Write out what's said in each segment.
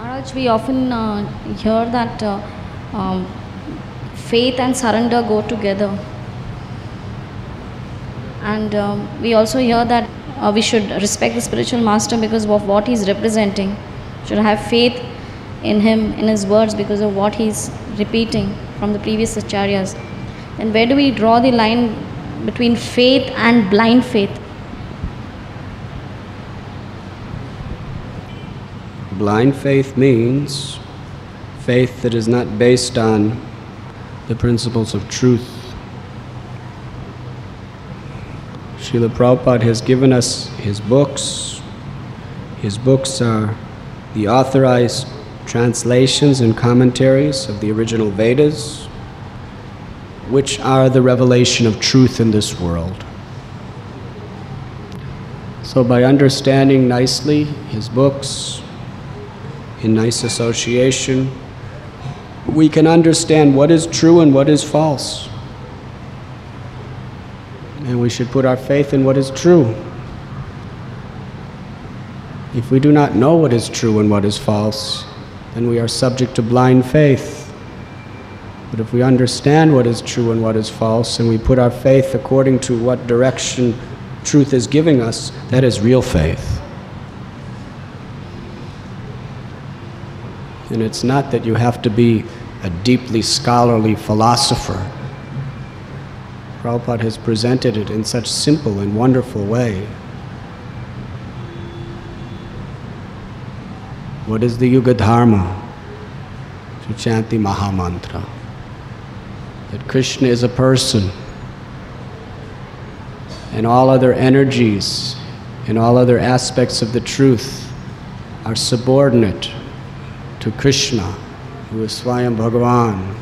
Maharaj, we often uh, hear that uh, um, faith and surrender go together. And um, we also hear that uh, we should respect the spiritual master because of what he's representing. Should have faith in him, in his words, because of what he's repeating from the previous acharyas. Then where do we draw the line between faith and blind faith? Blind faith means faith that is not based on the principles of truth. Srila Prabhupada has given us his books. His books are the authorized translations and commentaries of the original Vedas, which are the revelation of truth in this world. So, by understanding nicely his books, in nice association, we can understand what is true and what is false. And we should put our faith in what is true. If we do not know what is true and what is false, then we are subject to blind faith. But if we understand what is true and what is false, and we put our faith according to what direction truth is giving us, that is real faith. And it's not that you have to be a deeply scholarly philosopher. Prabhupada has presented it in such simple and wonderful way. What is the Yuga Dharma? To chant the Mahamantra. That Krishna is a person, and all other energies and all other aspects of the truth are subordinate to Krishna, who is Swayam Bhagavan.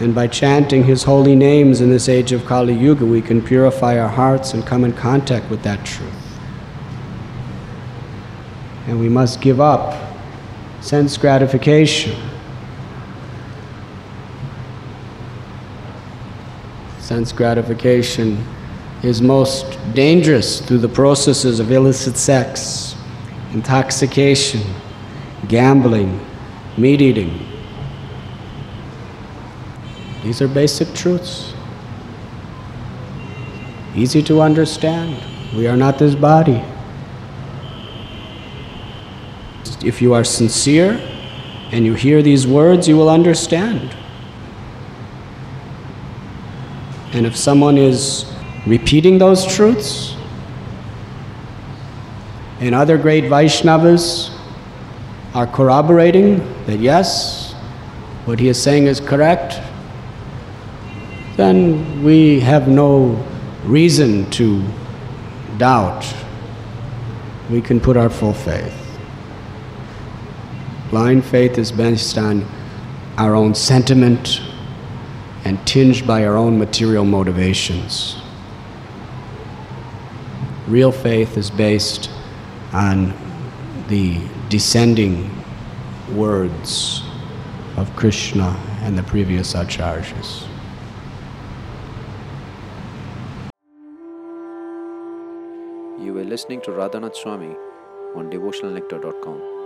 And by chanting his holy names in this age of Kali Yuga, we can purify our hearts and come in contact with that truth. And we must give up sense gratification. Sense gratification is most dangerous through the processes of illicit sex intoxication, gambling, meat eating. These are basic truths. Easy to understand. We are not this body. If you are sincere and you hear these words, you will understand. And if someone is repeating those truths, and other great Vaishnavas are corroborating that yes, what he is saying is correct, then we have no reason to doubt. We can put our full faith. Blind faith is based on our own sentiment and tinged by our own material motivations. Real faith is based on the descending words of Krishna and the previous acharyas. You were listening to Radhanath Swami on devotionalnectar.com.